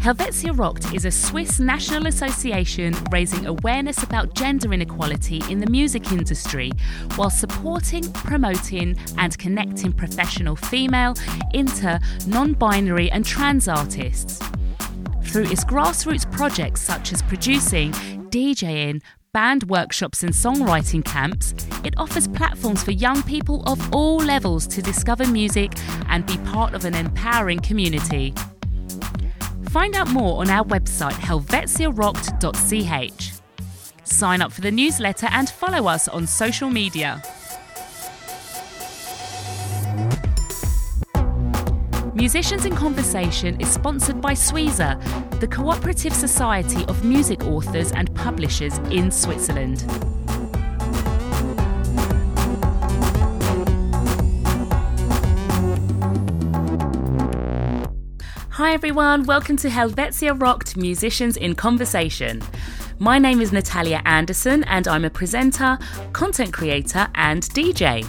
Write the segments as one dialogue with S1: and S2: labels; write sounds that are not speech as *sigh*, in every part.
S1: Helvetia Rockt is a Swiss national association raising awareness about gender inequality in the music industry while supporting, promoting, and connecting professional female, inter, non binary, and trans artists. Through its grassroots projects such as producing, DJing, band workshops and songwriting camps, it offers platforms for young people of all levels to discover music and be part of an empowering community. Find out more on our website helvetiarockt.ch. Sign up for the newsletter and follow us on social media. Musicians in Conversation is sponsored by SUISA, the cooperative society of music authors and publishers in Switzerland. Hi everyone, welcome to Helvetia Rockt Musicians in Conversation. My name is Natalia Anderson and I'm a presenter, content creator, and DJ.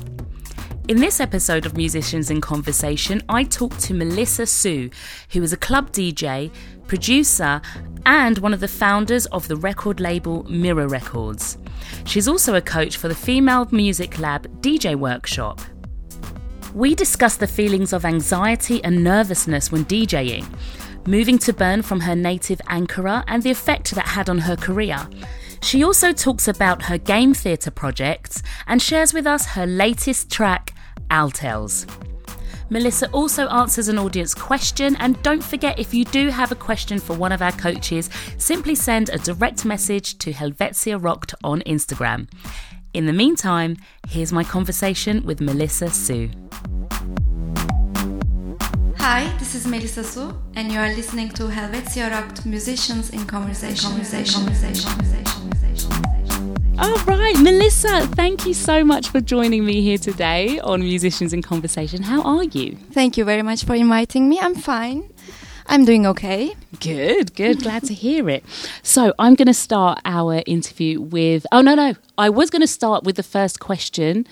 S1: In this episode of Musicians in Conversation, I talk to Melissa Sue, who is a club DJ, producer, and one of the founders of the record label Mirror Records. She's also a coach for the Female Music Lab DJ Workshop. We discuss the feelings of anxiety and nervousness when DJing, moving to Bern from her native Ankara, and the effect that had on her career. She also talks about her game theatre projects and shares with us her latest track, Altels. Melissa also answers an audience question, and don't forget if you do have a question for one of our coaches, simply send a direct message to Helvetia Rockt on Instagram. In the meantime, here's my conversation with Melissa Sue.
S2: Hi, this is Melissa Su, and you are listening to Helvetia Rockt Musicians in Conversation. Conversation. Conversation. Conversation.
S1: All right, Melissa, thank you so much for joining me here today on Musicians in Conversation. How are you?
S2: Thank you very much for inviting me. I'm fine. I'm doing okay.
S1: Good, good. Glad to hear it. So, I'm going to start our interview with. Oh, no, no. I was going to start with the first question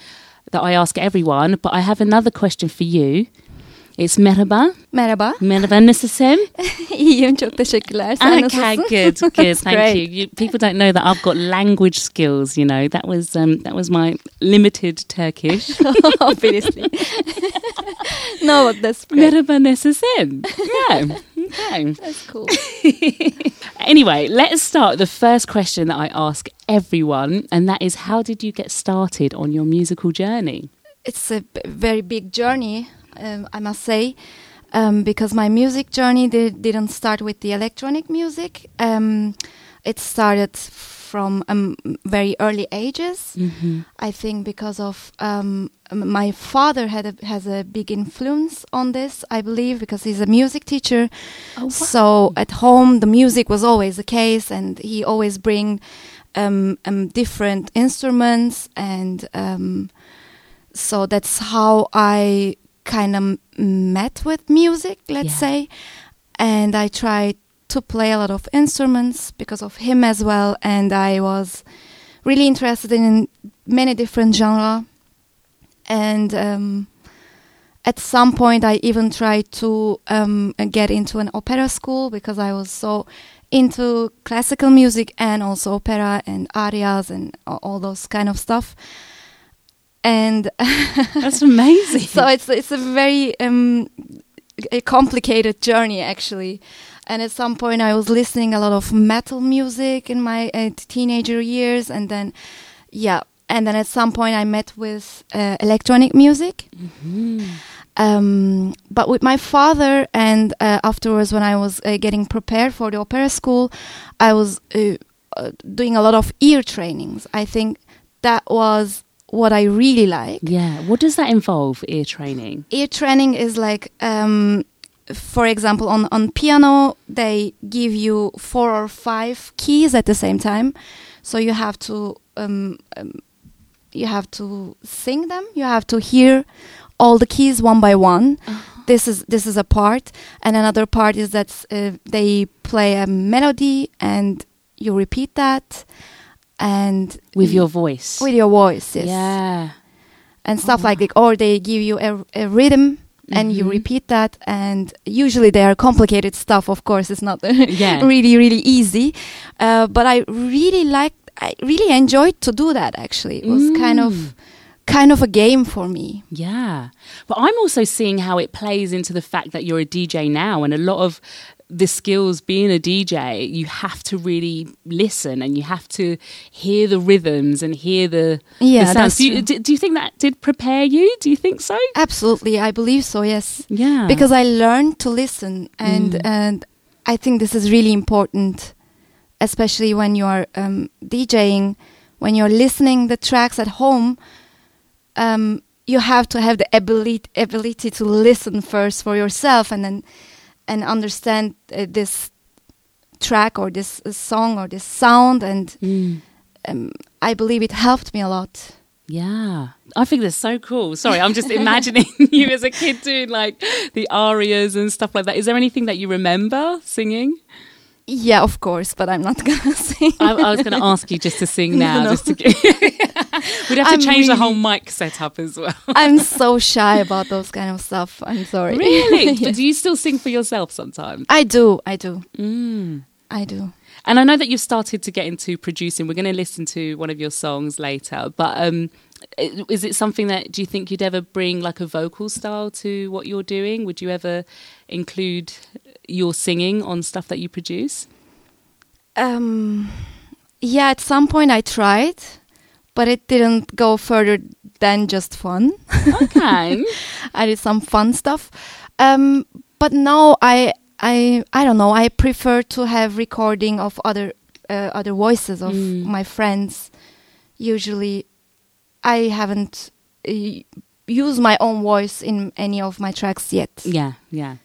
S1: that I ask everyone, but I have another question for you. It's merhaba.
S2: Merhaba.
S1: Merhaba nasılsın? *laughs*
S2: İyiyim çok teşekkürler. Sen
S1: okay,
S2: nasılsın?
S1: good, good. *laughs* Thank
S2: great.
S1: you. you. People don't know that I've got language skills. You know that was um, that was my limited Turkish. *laughs*
S2: Obviously. no, but that's great.
S1: Merhaba nasılsın? Yeah. Okay.
S2: That's cool.
S1: Anyway, let's start the first question that I ask everyone, and that is, how did you get started on your musical journey?
S2: it's a b- very big journey, um, I must say, um, because my music journey did, didn't start with the electronic music. Um, it started from um, very early ages.
S1: Mm-hmm.
S2: I think because of um, my father had a, has a big influence on this. I believe because he's a music teacher.
S1: Oh,
S2: So at home, the music was always the case, and he always bring um, um, different instruments, and um, so that's how I kind of met with music, let's
S1: Yeah.
S2: say, and I tried to play a lot of instruments because of him as well, and I was really interested in many different genre, and. Um, at some point i even tried to um, get into an opera school because i was so into classical music and also opera and arias and all those kind of stuff and *laughs*
S1: That's amazing.
S2: so it's it's a very um, a complicated journey actually and at some point i was listening a lot of metal music in my uh, teenager years and then yeah and then at some point i met with uh, electronic music
S1: Mhm.
S2: Um, but with my father, and uh, afterwards, when I was uh, getting prepared for the opera school, I was uh, uh, doing a lot of ear trainings. I think that was what I really like.
S1: Yeah. What does that involve? Ear training.
S2: Ear training is like, um, for example, on on piano, they give you four or five keys at the same time, so you have to um, um, you have to sing them. You have to hear all the keys one by one. This is this is a part, and another part is that uh, they play a melody and you repeat that, and
S1: With your voice.
S2: with your voice, yes.
S1: Yeah.
S2: and stuff
S1: Oh,
S2: like that. Or they give you a, a rhythm and you
S1: Mhm.
S2: repeat that and usually they are complicated stuff of course it's not *laughs*
S1: Yeah.
S2: really really easy uh, but i really like i really enjoyed to do that actually it was kind
S1: Mm.
S2: of kind of a game for me
S1: Yeah. But I'm also seeing how it plays into the fact that you're a DJ now and a lot of the skills being a DJ, you have to really listen and you have to hear the rhythms and hear the,
S2: Yeah,
S1: the sounds. Do you, do, do you think that did prepare you? Do you think so?
S2: absolutely i believe so yes
S1: Yeah.
S2: because I learned to listen, and
S1: Mm.
S2: and I think this is really important, especially when you are um, DJing, when you're listening the tracks at home. Um, you have to have the ability ability to listen first for yourself, and then and understand uh, this track or this uh, song or this sound, and
S1: Mm.
S2: um, I believe it helped me a lot.
S1: Yeah. I think that's so cool. Sorry, I'm just imagining *laughs* you as a kid doing like the arias and stuff like that. Is there anything that you remember singing?
S2: Yeah, of course, but I'm not *laughs* gonna sing.
S1: I, I was going to ask you just to sing now,
S2: No.
S1: just to. *laughs* We'd have to
S2: I'm
S1: change the whole mic setup as well.
S2: I'm *laughs* so shy about those kind of stuff. I'm sorry.
S1: Really?
S2: Yes.
S1: But do you still sing for yourself sometimes?
S2: I do. I do.
S1: Mm.
S2: I do.
S1: And I know that you've started to get into producing. We're going to listen to one of your songs later. But um, is it something that do you think you'd ever bring like a vocal style to what you're doing? Would you ever include your singing on stuff that you produce?
S2: Um, yeah, at some point I tried, but it didn't go further than just fun.
S1: Okay. *laughs*
S2: I did some fun stuff. Um, but no, I, I, I don't know. I prefer to have recording of other, uh, other voices of
S1: Mm.
S2: my friends. Usually, I haven't uh, used my own voice in any of my tracks yet.
S1: Yeah, yeah.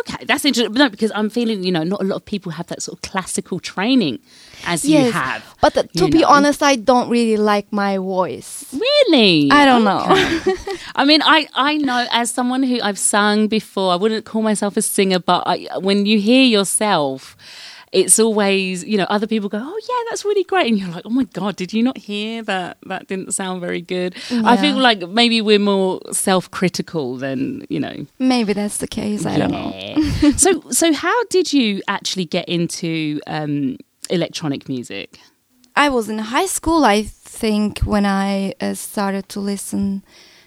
S1: Okay, that's interesting. No, because I'm feeling, you know, not a lot of people have that sort of classical training as you have.
S2: But uh, to be
S1: know.
S2: honest, I don't really like my voice.
S1: Really?
S2: I don't know. *laughs*
S1: I mean, I, I know as someone who I've sung before, I wouldn't call myself a singer, but I, when you hear yourself, it's always, you know, other people go, oh, yeah, that's really great. And you're like, oh my God, did you not hear that? That didn't sound very good. I feel like maybe we're more self critical than, you know.
S2: Maybe that's the case. I don't know. *laughs*
S1: So, so how did you actually get into um, electronic music?
S2: I was in high school, I think, when I uh, started to listen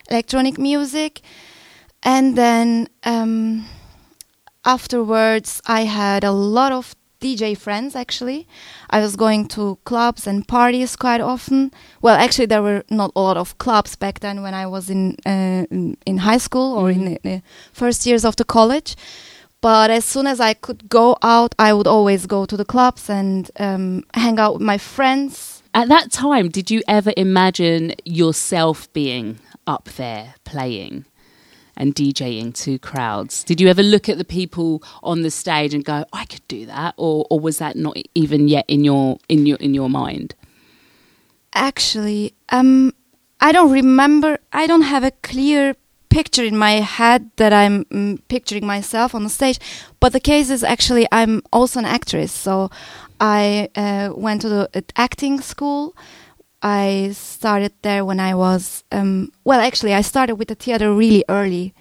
S2: electronic music, and then um, afterwards, I had a lot of DJ friends. Actually, I was going to clubs and parties quite often. Well, actually, there were not a lot of clubs back then when I was in uh, in, in high school or in the, the first years of the college. But as soon as I could go out, I would always go to the clubs and um, hang out with my friends.
S1: At that time, did you ever imagine yourself being up there playing and DJing to crowds? Did you ever look at the people on the stage and go, "I could do that," or or was that not even yet in your in your in your mind?
S2: Actually, um, I don't remember. I don't have a clear picture in my head that I'm mm, picturing myself on the stage. But the case is actually I'm also an actress, so I uh, went to the uh, acting school. I started there when I was um, well. Actually, I started with the theater really early.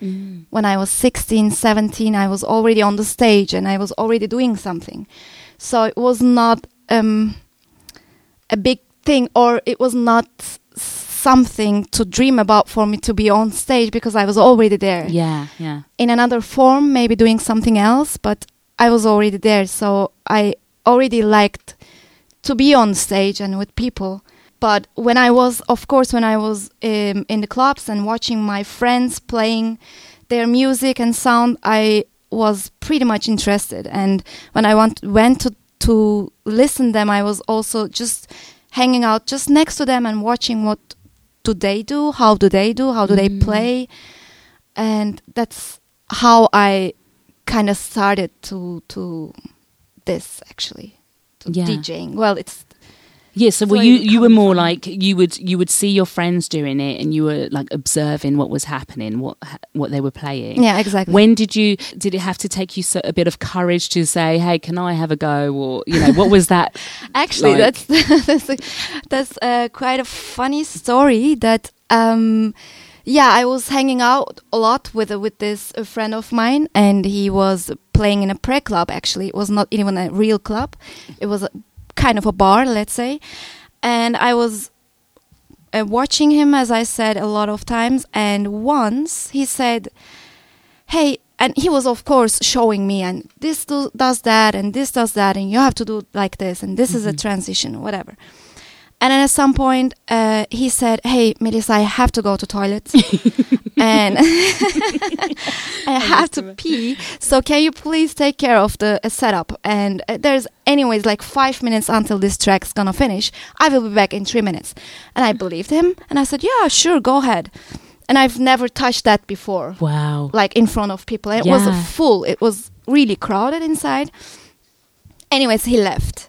S2: When I was 16, 17, I was already on the stage and I was already doing something. So it was not um, a big thing, or it was not something to dream about for me to be on stage because I was already there
S1: Yeah, yeah.
S2: in another form, maybe doing something else, but I was already there. So I already liked to be on stage and with people. But when I was, of course, when I was um, in the clubs and watching my friends playing their music and sound, I was pretty much interested. And when I want, went to, to listen them, I was also just hanging out just next to them and watching what do they do, how do they do, how do they
S1: Mm.
S2: play, and that's how I kind of started to to this actually to
S1: Yeah.
S2: DJing. Well, it's
S1: Yeah, so were you you were more
S2: from-
S1: like you would you would see your friends doing it and you were like observing what was happening, what what they were playing.
S2: yeah, exactly.
S1: When did you did it have to take you so, a bit of courage to say, "Hey, can I have a go?" or you know, what was that? *laughs*
S2: Actually,
S1: like-
S2: that's *laughs* that's a, that's uh, quite a funny story. That um, Yeah, I was hanging out a lot with with this a friend of mine, and he was playing in a pre club. Actually, it was not even a real club; it was a, kind of a bar, let's say. And I was uh, watching him, as I said a lot of times. And once he said, "Hey," and he was, of course, showing me, and this do, does that, and this does that, and you have to do like this, and this is a transition, whatever. And then at some point, uh, he said, "Hey, Melissa, I have to go to toilet, *laughs* and *laughs* *laughs* I have to pee. So can you please take care of the uh, setup? And uh, there's anyways like five minutes until this track's gonna finish. I will be back in three minutes." And I believed him, and I said, "Yeah, sure, go ahead." And I've never touched that before,
S1: Wow.
S2: like in front of people. It was full. It was really crowded inside. Anyways, he left.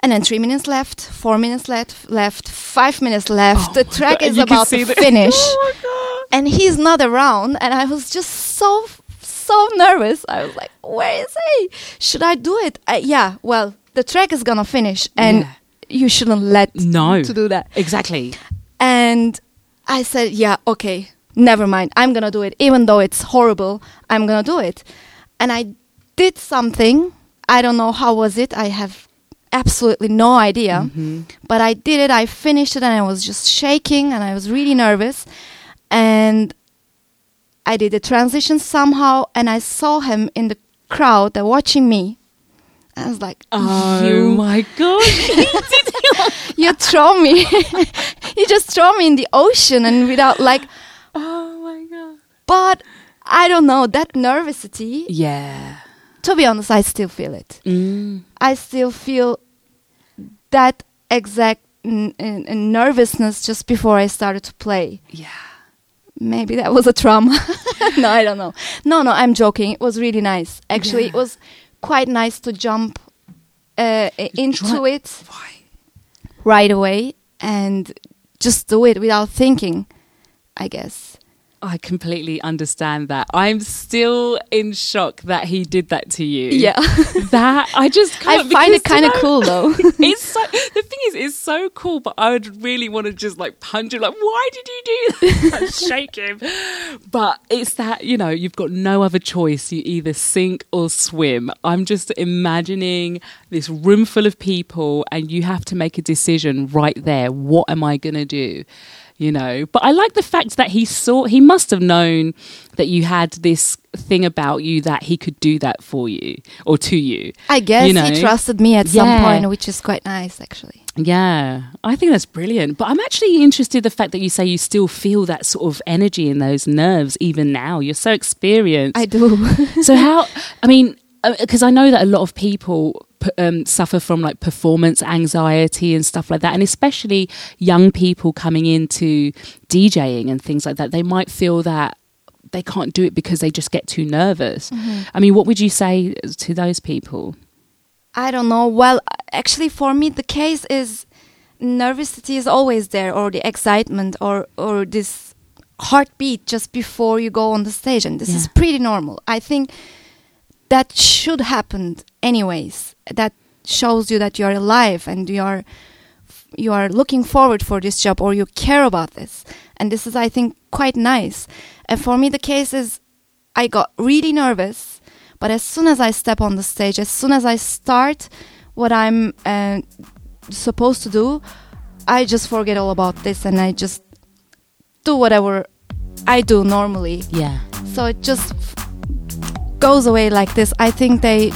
S2: And then three minutes left, four minutes left, left, five minutes left. the track
S1: God,
S2: is
S1: you
S2: about to *laughs* finish,
S1: Oh my God.
S2: and he's not around. And I was just so so nervous. I was like, "Where is he? Should I do it?" I, yeah. Well, the track is gonna finish, and
S1: Yeah.
S2: you shouldn't let
S1: No.
S2: to do that.
S1: Exactly.
S2: And I said, "Yeah, okay, never mind. I'm gonna do it, even though it's horrible. I'm gonna do it." And I did something. I don't know how was it. I have absolutely no idea.
S1: Mm-hmm.
S2: But I did it. I finished it, and I was just shaking, and I was really nervous. And I did the transition somehow, and I saw him in the crowd uh, watching me. I was like,
S1: Oh
S2: "You
S1: my God. *laughs*
S2: you throw me *laughs* you just throw me in the ocean and without like
S1: oh my God.
S2: but i don't know that nervousity
S1: Yeah.
S2: To be honest i still feel it.
S1: Mm.
S2: i still feel that exact n- n- nervousness just before i started to play.
S1: Yeah.
S2: maybe that was a trauma. *laughs* No i don't know. No no i'm joking. It was really nice. Actually it was quite nice to jump uh, into
S1: try-
S2: it
S1: Why?
S2: right away and just do it without thinking i guess
S1: I completely understand that. I'm still in shock that he did that to you.
S2: Yeah. *laughs*
S1: that I just
S2: I find it kind of cool though. *laughs*
S1: It's *laughs* so the thing is, it's so cool, but I would really want to just like punch him. Like, why did you do that? Shake him. But it's that you know you've got no other choice. You either sink or swim. I'm just imagining this room full of people, and you have to make a decision right there. What am I going to do? You know, but I like the fact that he saw, he must have known that you had this thing about you that he could do that for you or to you.
S2: I guess
S1: You know?
S2: he trusted me at some point, which is quite nice actually.
S1: Yeah, I think that's brilliant. But I'm actually interested the fact that you say you still feel that sort of energy in those nerves even now. You're so experienced.
S2: I do.
S1: so *laughs* how? I mean, uh, because I know that a lot of people um, suffer from like performance anxiety and stuff like that, and especially young people coming into DJing and things like that. They might feel that they can't do it because they just get too nervous. I mean, what would you say to those people?
S2: I don't know. Well, actually, for me, the case is nervousity is always there, or the excitement, or or this heartbeat just before you go on the stage, and this is pretty normal. I think that should happen anyways. That shows you that you are alive and you are you are looking forward for this job or you care about this. And this is i think quite nice. And for me the case is i got really nervous but as soon as i step on the stage as soon as i start what i'm uh, supposed to do i just forget all about this and i just do whatever i do normally.
S1: Yeah.
S2: so it just f- goes away like this. I think they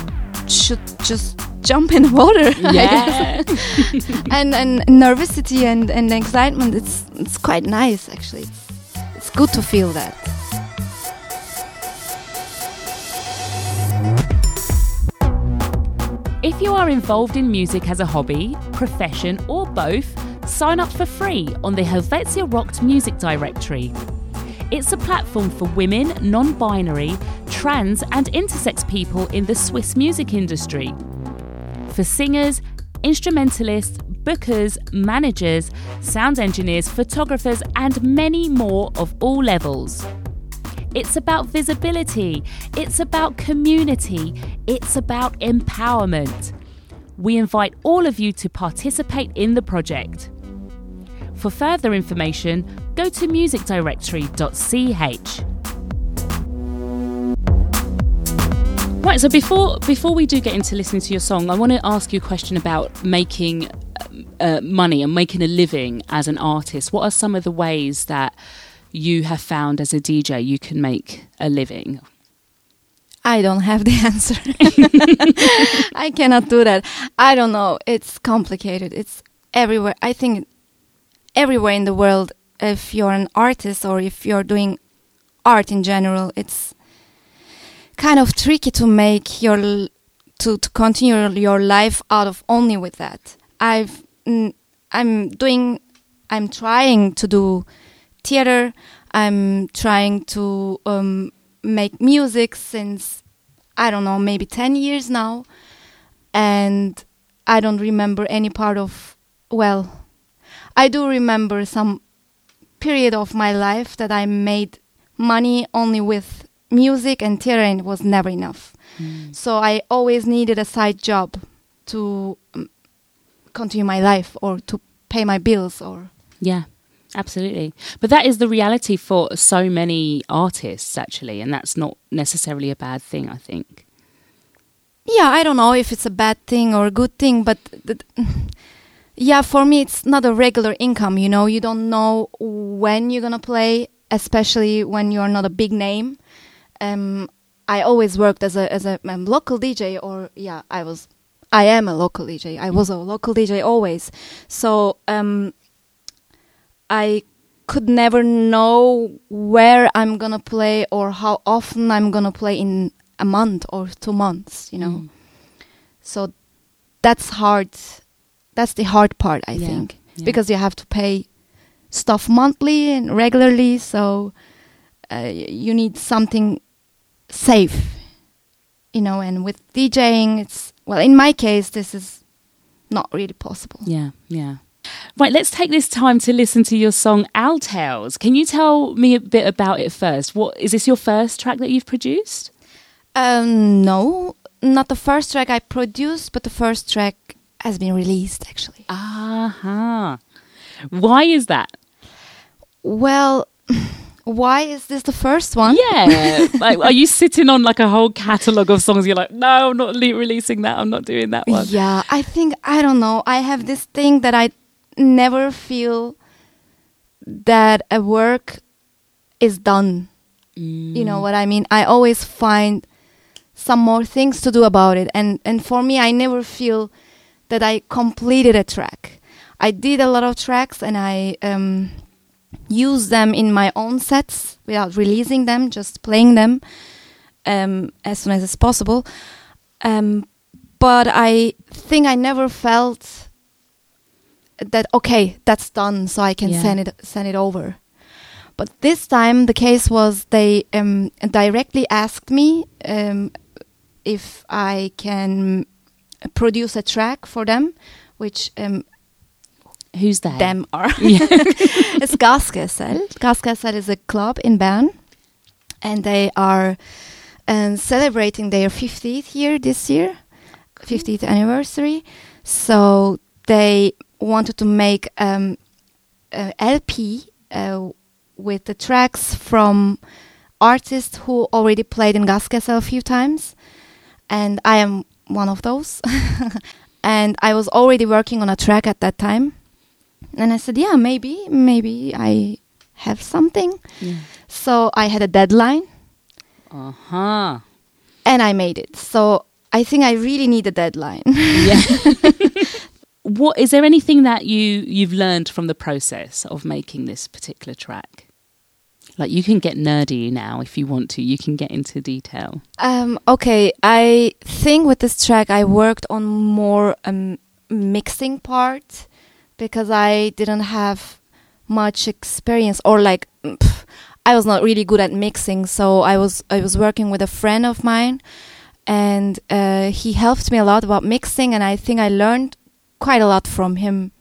S2: should just jump in the water *laughs* I guess
S1: Yeah.
S2: and and nervousity and and excitement it's it's quite nice actually it's, it's good to feel that
S1: If you are involved in music as a hobby, profession, or both, sign up for free on the Helvetia Rockt Music Directory. It's a platform for women, non binary, trans, and intersex people in the Swiss music industry. For singers, instrumentalists, bookers, managers, sound engineers, photographers, and many more of all levels. It's about visibility. It's about community. It's about empowerment. We invite all of you to participate in the project. For further information, go to musicdirectory.ch. Right, so before before we do get into listening to your song, I want to ask you a question about making uh, money and making a living as an artist. What are some of the ways that you have found as a DJ you can make a living?
S2: I don't have the *laughs* answer. I cannot do that. I don't know. It's complicated. It's everywhere. I think everywhere in the world, if you're an artist or if you're doing art in general, it's kind of tricky to make your to, to continue your life out of only with that. I've I'm doing I'm trying to do theater. I'm trying to um, make music since I don't know maybe 10 years now and I don't remember any part of well I do remember some period of my life that I made money only with music and theater was never enough. Mm. So I always needed a side job to um, continue my life or to pay my bills or
S1: yeah absolutely but that is the reality for so many artists actually and that's not necessarily a bad thing i think
S2: yeah i don't know if it's a bad thing or a good thing but *laughs* yeah for me it's not a regular income you know you don't know when you're gonna play especially when you're not a big name um, I always worked as a as a um, local DJ, or yeah, I was, I am a local DJ. I was a local DJ always, so um, I could never know where I'm gonna play or how often I'm gonna play in a month or two months. You know, mm. so that's hard. That's the hard part, I yeah. think, yeah. because you have to pay stuff monthly and regularly. So uh, you need something safe you know and with djing it's well in my case this is not really possible
S1: yeah yeah Right, let's take this time to listen to your song Altels. Can you tell me a bit about it first? What is this your first track that you've produced?
S2: Um, no, not the first track I produced, but the first track has been released actually.
S1: Aha. Uh-huh. Why is that?
S2: Well, why is this the first one?
S1: Yeah. *laughs* like, are you sitting on like a whole catalogue of songs? You're like, no, I'm not le- releasing that. I'm not doing that one.
S2: Yeah. I think, I don't know. I have this thing that I never feel that a work is done. Mm. You know mm. what I mean? I always find some more things to do about it. And, and for me, I never feel that I completed a track. I did a lot of tracks and I, um, use them in my own sets without releasing them, just playing them um, as soon as it's possible. Um, but I think I never felt that okay, that's done, so I can yeah. send it send it over. But this time the case was they um, directly asked me um, if I can produce a track for them, which um,
S1: Who's they?
S2: Them are. *laughs* *laughs* it's Gaskessel. Gaskessel is a club in Bern, and they are um, celebrating their 50th year this year, 50th anniversary. So they wanted to make um, an LP uh, with the tracks from artists who already played in Gaskessel a few times, and I am one of those. *laughs* and I was already working on a track at that time and I said, yeah, maybe, maybe I have something. Yeah. So I had a deadline.
S1: Uh huh.
S2: And I made it. So I think I really need a deadline.
S1: yeah. *laughs* what is there anything that you you've learned from the process of making this particular track? Like you can get nerdy now if you want to. You can get into detail.
S2: Um, okay, I think with this track I worked on more um, mixing part because I didn't have much experience or like pff, I was not really good at mixing. So I was I was working with a friend of mine, and uh, he helped me a lot about mixing, and I think I learned quite a lot from him,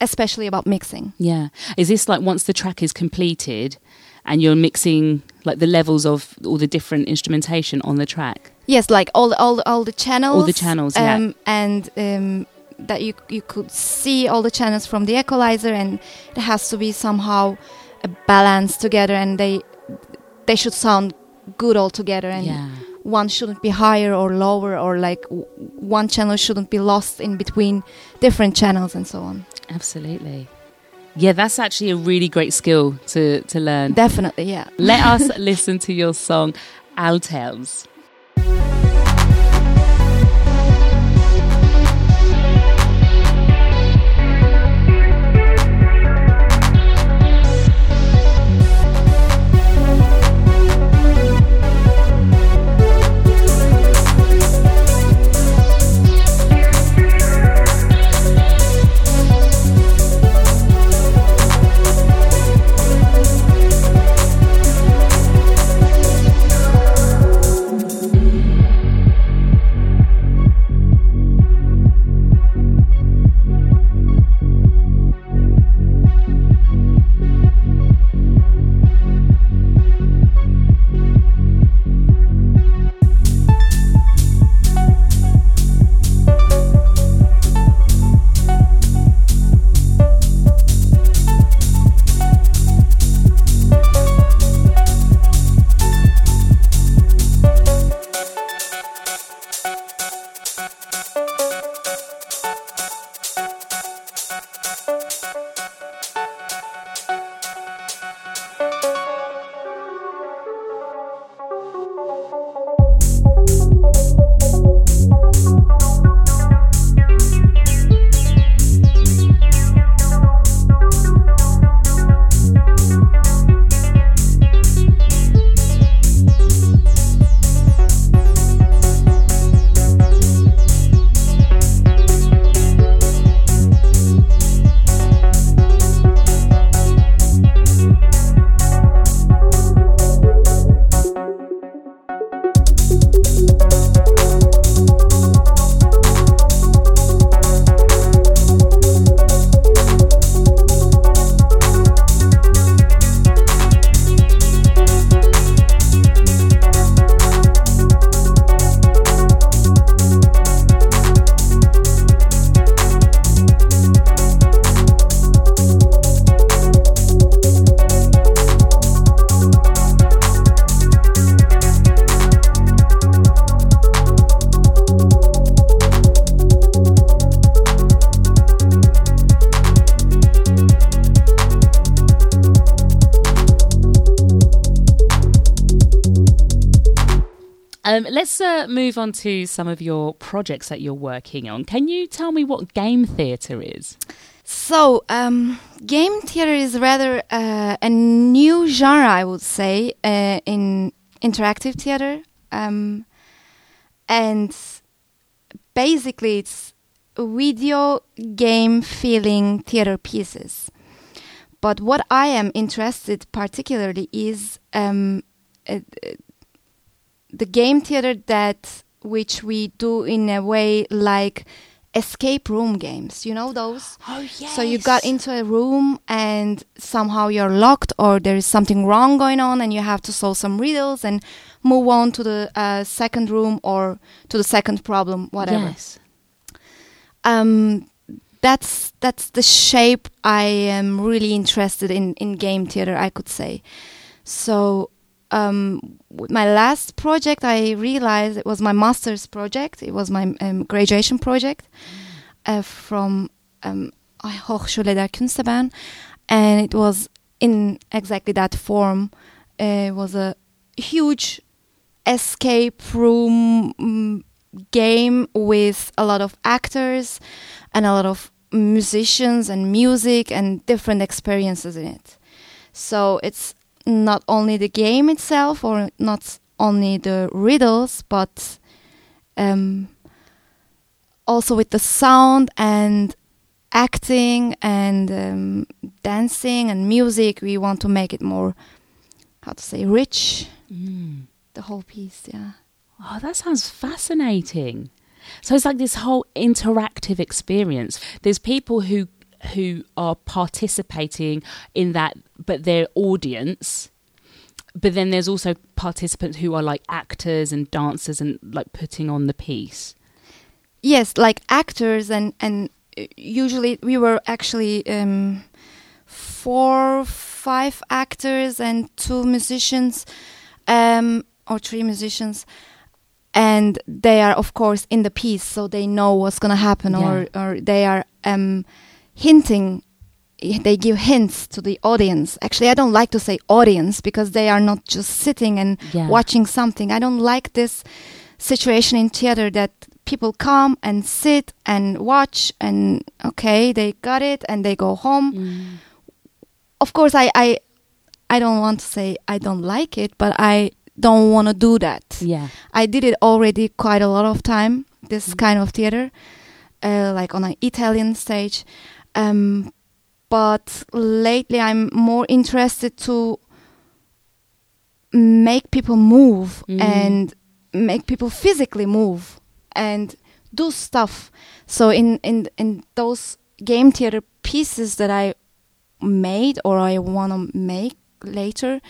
S2: especially about mixing.
S1: Yeah, is this like once the track is completed, and you're mixing like the levels of all the different instrumentation on the track?
S2: Yes, like all all all the channels.
S1: All the channels, yeah. Um,
S2: and um, that you you could see all the channels from the equalizer, and it has to be somehow a balance together, and they they should sound good all together, and
S1: yeah.
S2: one shouldn't be higher or lower, or like w- one channel shouldn't be lost in between different channels, and so on.
S1: Absolutely. Yeah, that's actually a really great skill to, to learn.
S2: Definitely, yeah.
S1: Let us *laughs* listen to your song, Altels. Move on to some of your projects that you're working on. Can you tell me what game theatre is?
S2: So, um, game theater is rather uh, a new genre, I would say, uh, in interactive theater. Um, and basically, it's video game feeling theater pieces. But what I am interested particularly is um, uh, the game theater that which we do in a way like escape room games. You know those? *gasps*
S1: Oh, yes.
S2: So you got into a room and somehow you're locked or there is something wrong going on and you have to solve some riddles and move on to the uh, second room or to the second problem, whatever.
S1: Yes.
S2: Um, that's that's the shape I am really interested in in game theater. I could say. So um, my last project, I realized it was my master's project. It was my um, graduation project uh, from um, Hochschule der Künste Bern, and it was in exactly that form. Uh, it was a huge escape room mm, game with a lot of actors and a lot of musicians and music and different experiences in it. So it's not only the game itself or not only the riddles, but um, also with the sound and acting and um, dancing and music. We want to make it more, how to say, rich.
S1: Mm.
S2: The whole piece, yeah.
S1: Oh, that sounds fascinating. So it's like this whole interactive experience. There's people who who are participating in that, but their audience. But then there's also participants who are like actors and dancers and like putting on the piece.
S2: yes, like actors and and uh, usually we were actually um, four, five actors and two musicians, um, or three musicians, and they are of course in the piece, so they know what's gonna happen, or or they are um, hinting. They give hints to the audience. Actually, I don't like to say audience because they are not just sitting and
S1: Yeah.
S2: watching something. I don't like this situation in theater that people come and sit and watch and okay they got it and they go home
S1: Mm.
S2: of course i i i don't want to say i don't like it but i don't want to do that
S1: Yeah.
S2: i did it already quite a lot of time this
S1: Mm.
S2: kind of theater uh, like on an italian stage um but lately i'm more interested to make people move
S1: Mm.
S2: and make people physically move and do stuff so in in in those game theater pieces that i made or i want to make later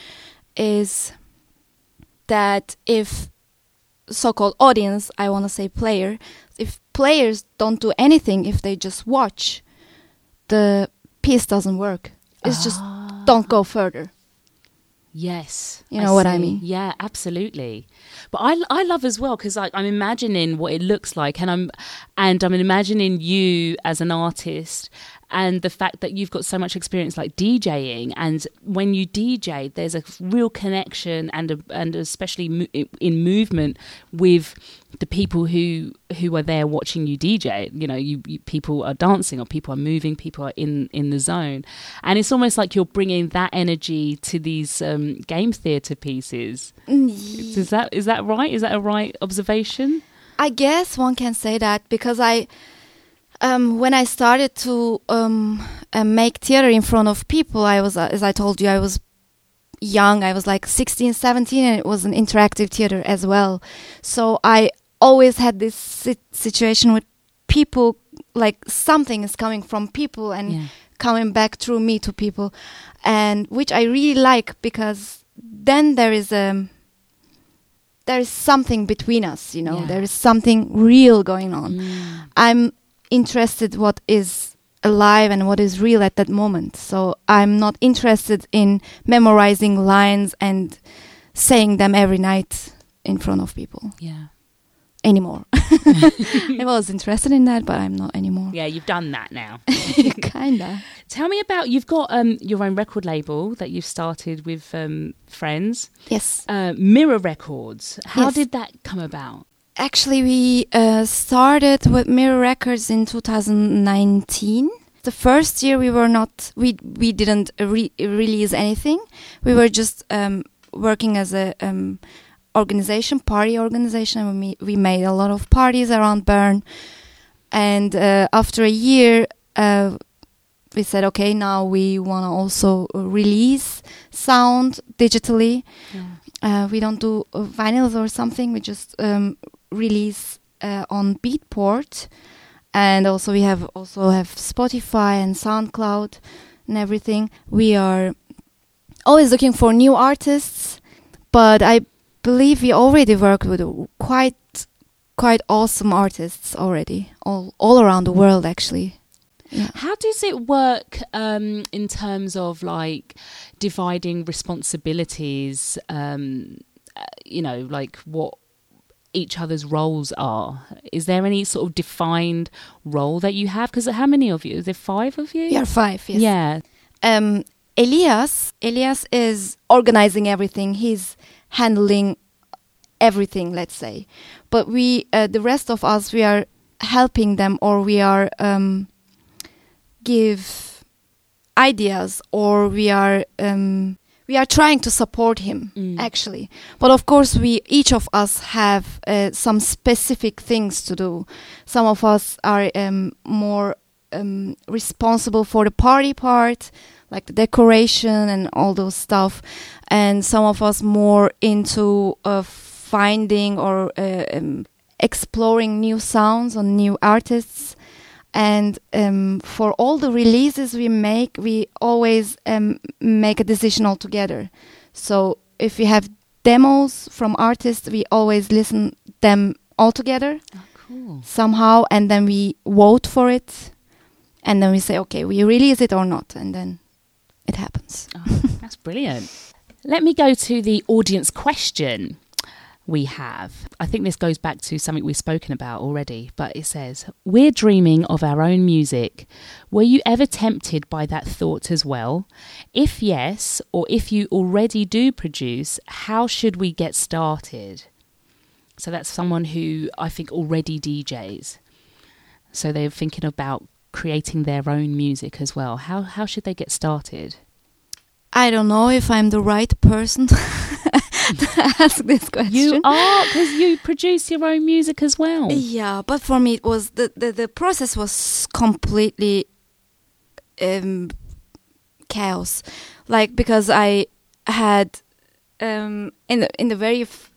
S2: is that if so-called audience i want to say player if players don't do anything if they just watch the piece doesn't work it's just
S1: Ah.
S2: don't go further
S1: Yes.
S2: You know what I mean?
S1: Yeah, absolutely. But I, I love as well because I'm imagining what it looks like, and I'm and I'm imagining you as an artist, and the fact that you've got so much experience like DJing, and when you DJ, there's a real connection and a, and especially mo- in movement with the people who who are there watching you DJ. You know, you, you people are dancing, or people are moving, people are in in the zone, and it's almost like you're bringing that energy to these um, game theatre pieces. Is that is that right? Is that a right observation?
S2: I guess one can say that because I, um, when I started to um, uh, make theater in front of people, I was, uh, as I told you, I was young. I was like 16, 17, and it was an interactive theater as well. So I always had this sit- situation with people, like something is coming from people and
S1: Yeah.
S2: coming back through me to people, and which I really like because then there is a there is something between us, you know.
S1: Yeah.
S2: There is something real going on.
S1: Mm.
S2: I'm interested what is alive and what is real at that moment. So I'm not interested in memorizing lines and saying them every night in front of people
S1: Yeah.
S2: anymore. *laughs* *laughs* I was interested in that, but I'm not anymore.
S1: Yeah, you've done that now. *laughs*
S2: Kinda.
S1: Tell me about you've got um, your own record label that you've started with um, friends,
S2: Yes.
S1: uh, Mirror Records. How
S2: Yes.
S1: did that come about?
S2: Actually, we uh, started with Mirror Records in 2019. The first year we were not, we we didn't re- release anything. We were just um, working as a um, organization, party organization. and We we made a lot of parties around Bern, and uh, after a year, uh, we said, okay, now we want to also release sound digitally. Uh, we don't do uh, vinyls or something. We just um, release uh, on Beatport, and also we have also have Spotify and SoundCloud and everything. We are always looking for new artists, but I believe we already work with quite quite awesome artists already, all all around the world actually. Yeah.
S1: How does it work um, in terms of like dividing responsibilities? Um, uh, you know, like what each other's roles are. Is there any sort of defined role that you have? Because how many of you? Is there five of you?
S2: Are five. Yes.
S1: Yeah.
S2: um, Elias, Elias is organizing everything. He's handling everything, let's say. But we, uh, the rest of us, we are helping them, or we are um, give ideas, or we are um, we are trying to support him
S1: Mm.
S2: actually. But of course, we each of us have uh, some specific things to do. Some of us are um, more um, responsible for the party part, like the decoration and all those stuff, and some of us more into uh, finding or uh, um, exploring new sounds on new artists. And um, for all the releases we make, we always um, make a decision all together. So if we have demos from artists, we always listen them all together
S1: Oh, Cool.
S2: somehow, and then we vote for it, and then we say, okay, we release it or not, and then it happens.
S1: Oh, that's brilliant. Let me go to the audience question we have. I think this goes back to something we've spoken about already, but it says, We're dreaming of our own music. Were you ever tempted by that thought as well? If yes, or if you already do produce, how should we get started? So that's someone who I think already DJs. So they're thinking about creating their own music as well. How how should they get started?
S2: I don't know if I'm the right person *laughs* *laughs* to ask this question.
S1: You are because you produce your own music as well.
S2: Yeah, but for me, it was the the, the process was completely um, chaos. Like because I had um, in the in the very f-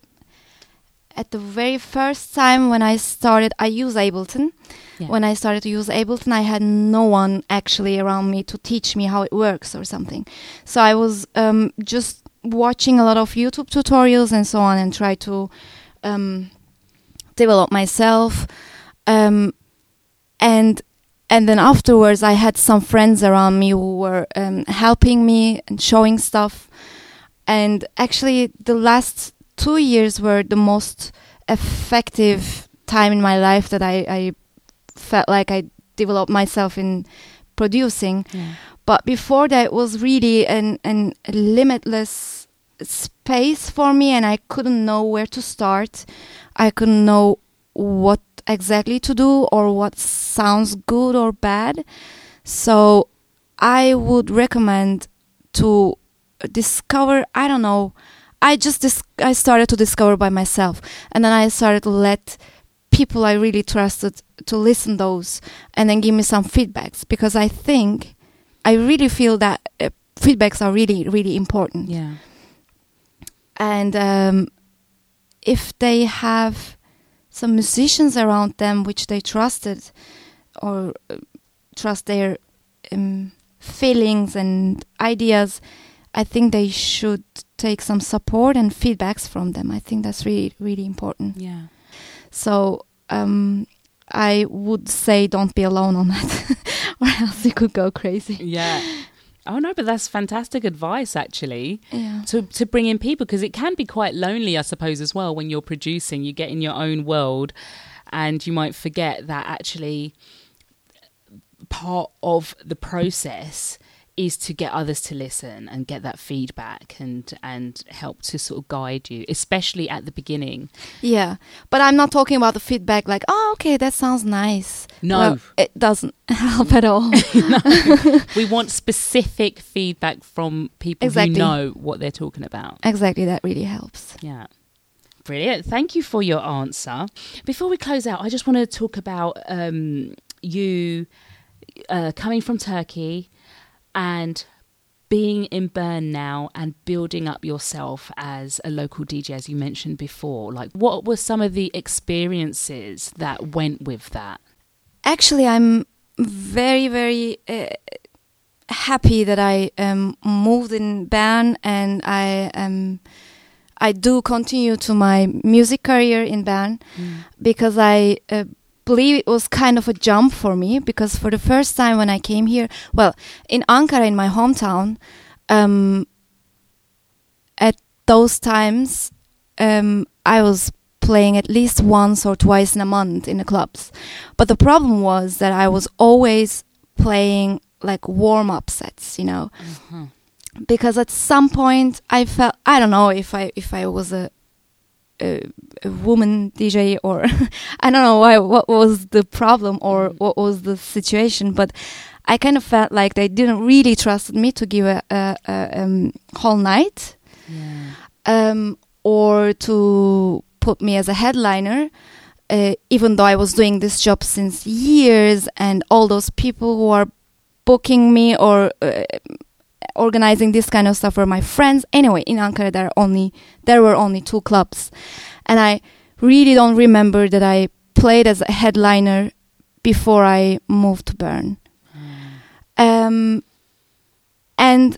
S2: at the very first time when I started, I use Ableton.
S1: Yeah.
S2: When I started to use Ableton, I had no one actually around me to teach me how it works or something. So I was um, just watching a lot of YouTube tutorials and so on, and try to um, develop myself. Um, and and then afterwards, I had some friends around me who were um, helping me and showing stuff. And actually, the last two years were the most effective time in my life that I, I felt like I developed myself in producing.
S1: Yeah.
S2: But before that, it was really an, an limitless space for me, and I couldn't know where to start. I couldn't know what exactly to do or what sounds good or bad. So I would recommend to discover. I don't know. I just dis- I started to discover by myself, and then I started to let people I really trusted to listen those and then give me some feedbacks because I think I really feel that uh, feedbacks are really really important
S1: Yeah.
S2: and um, if they have some musicians around them which they trusted or uh, trust their um, feelings and ideas I think they should take some support and feedbacks from them I think that's really really important
S1: Yeah.
S2: so um, I would say don't be alone on that, *laughs* or else you could go crazy.
S1: Yeah. Oh no, but that's fantastic advice actually.
S2: Yeah.
S1: To to bring in people because it can be quite lonely I suppose as well when you're producing, you get in your own world and you might forget that actually part of the process is to get others to listen and get that feedback and and help to sort of guide you especially at the beginning
S2: Yeah, but I'm not talking about the feedback like, oh, okay, that sounds nice.
S1: no
S2: Well, it doesn't *laughs* help at all. *laughs* *laughs*
S1: we want specific feedback from people
S2: Exactly.
S1: who know what they're talking about
S2: exactly, that really helps.
S1: Yeah. Brilliant. Thank you for your answer. Before we close out, I just want to talk about um, you uh, coming from Turkey and being in Bern now and building up yourself as a local DJ, as you mentioned before. Like, what were some of the experiences that went with that?
S2: Actually, I'm very, very uh, happy that I um, moved in Bern and I um, I do continue to my music career in Bern because I uh, believe it was kind of a jump for me because for the first time when I came here, well, in Ankara, in my hometown, um, at those times, um, I was playing at least once or twice in a month in the clubs. But the problem was that I was always playing like warm up sets, you know,
S1: Mhm.
S2: because at some point I felt I don't know if I if I was a a, a woman DJ or *laughs* I don't know why what was the problem or
S1: Mm.
S2: what was the situation, but I kind of felt like they didn't really trust me to give a, a, a um, whole night
S1: Yeah.
S2: um, or to put me as a headliner, uh, even though I was doing this job since years, and all those people who are booking me or uh, organizing this kind of stuff were my friends. Anyway, in Ankara there are only there were only two clubs, and I really don't remember that I played as a headliner before I moved to Bern. Um, and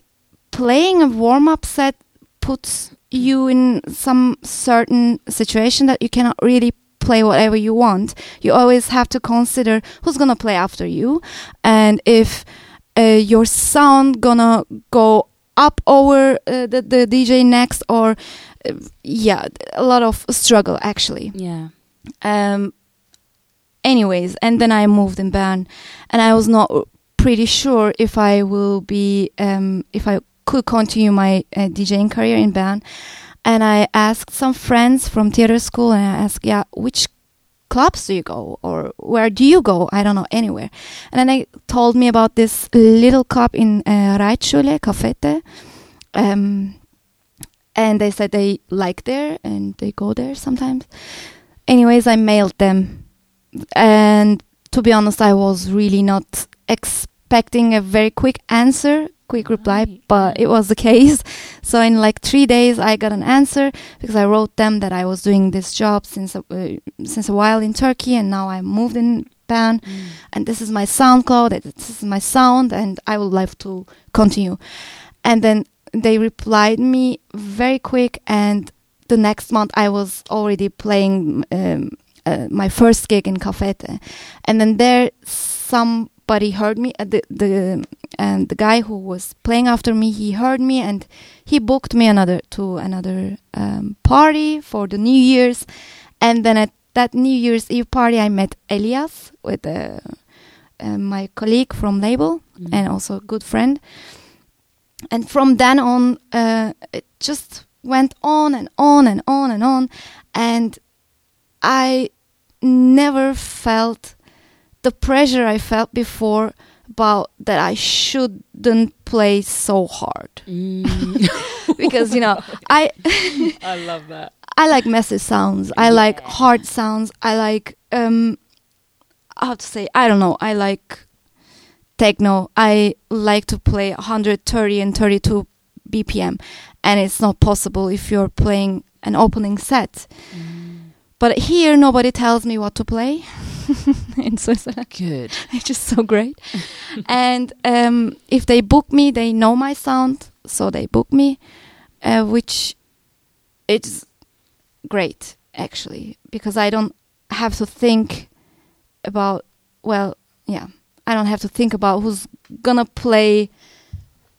S2: playing a warm up set puts you in some certain situation that you cannot really play whatever you want. You always have to consider who's gonna play after you, and if your sound gonna go up over uh, the the DJ next, or uh, yeah, a lot of struggle actually.
S1: Yeah.
S2: Um, anyways, and then I moved in Bern, and I was not pretty sure if I will be um, if I could continue my uh, DJing career in Bern. And I asked some friends from theater school, and I asked, yeah, which clubs do you go or where do you go? I don't know, anywhere. And then they told me about this little club in uh, Reitschule, Cafete. Um, and they said they like there and they go there sometimes. Anyways, I mailed them. And to be honest, I was really not expecting a very quick answer quick reply,
S1: Right.
S2: but it was the *laughs* case. So in like three days, I got an answer because I wrote them that I was doing this job since a, uh, since a while in Turkey, and now I moved in Bern,
S1: Mm.
S2: and this is my SoundCloud, and this is my sound, and I would like to continue. And then they replied me very quick, and the next month I was already playing um, uh, my first gig in Cafete, and then there somebody heard me. Uh, the the and the guy who was playing after me, he heard me, and he booked me another to another um, party for the New Year's, and then at that New Year's Eve party, I met Elias with uh, uh, my colleague from label
S1: Mm.
S2: and also a good friend. And from then on, uh, it just went on and on and on and on. And I never felt the pressure I felt before about that I shouldn't play so hard.
S1: Mm. *laughs*
S2: Because, you know, I. *laughs*
S1: I love that.
S2: I like messy sounds. I like hard sounds. I like um how to say I don't know. I like techno. I like to play 130 and 32 BPM and it's not possible if you're playing an opening set.
S1: Mm.
S2: But here nobody tells me what to play *laughs* in Switzerland.
S1: Good. *laughs*
S2: It's just so great. and um, if they book me, they know my sound, so they book me, uh, which it's great actually because I don't have to think about. Well, yeah, I don't have to think about who's gonna play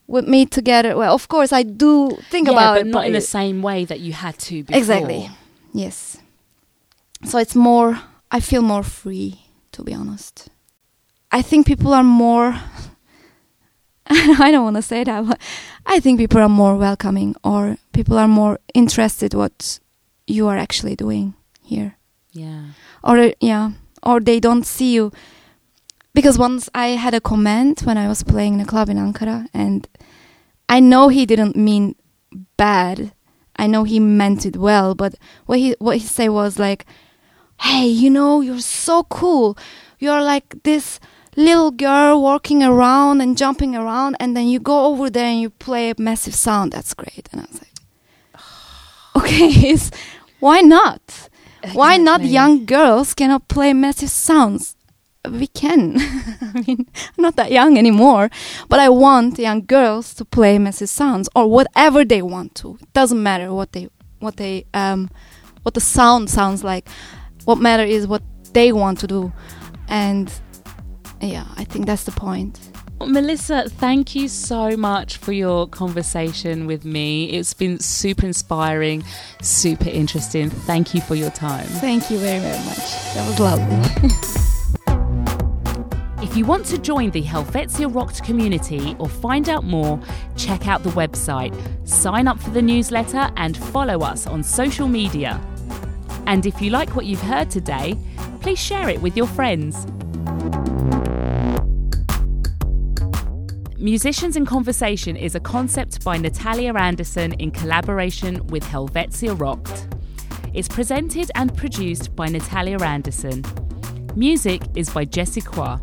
S2: with me together. Well, of course I do think
S1: yeah,
S2: about
S1: but
S2: it,
S1: not
S2: but
S1: in the same way that you had to before.
S2: Exactly. Yes. So it's more, I feel more free, to be honest. I think people are more, *laughs* I don't want to say that, but I think people are more welcoming or people are more interested what you are actually doing here.
S1: Yeah.
S2: Or, uh, yeah, or they don't see you. Because once I had a comment when I was playing in a club in Ankara and I know he didn't mean bad. I know he meant it well, but what he what he said was like, "Hey, you know, you're so cool. You're like this little girl walking around and jumping around, and then you go over there and you play a massive sound. That's great." And I was like, *sighs* "Okay, *laughs* why not? Why not young girls cannot play massive sounds?" We can. *laughs* I mean, I'm not that young anymore, but I want young girls to play massive sounds or whatever they want to. It doesn't matter what they what they um what the sound sounds like. What matter is what they want to do, and yeah, I think that's the point.
S1: Melissa, thank you so much for your conversation with me. It's been super inspiring, super interesting. Thank you for your time.
S2: Thank you very very much. That was lovely. *laughs*
S1: If you want to join the Helvetia Rockt community or find out more, check out the website, sign up for the newsletter, and follow us on social media. And if you like what you've heard today, please share it with your friends. Musicians in Conversation is a concept by Natalia Anderson in collaboration with Helvetia Rockt. It's presented and produced by Natalia Anderson. Music is by Jesse Qua.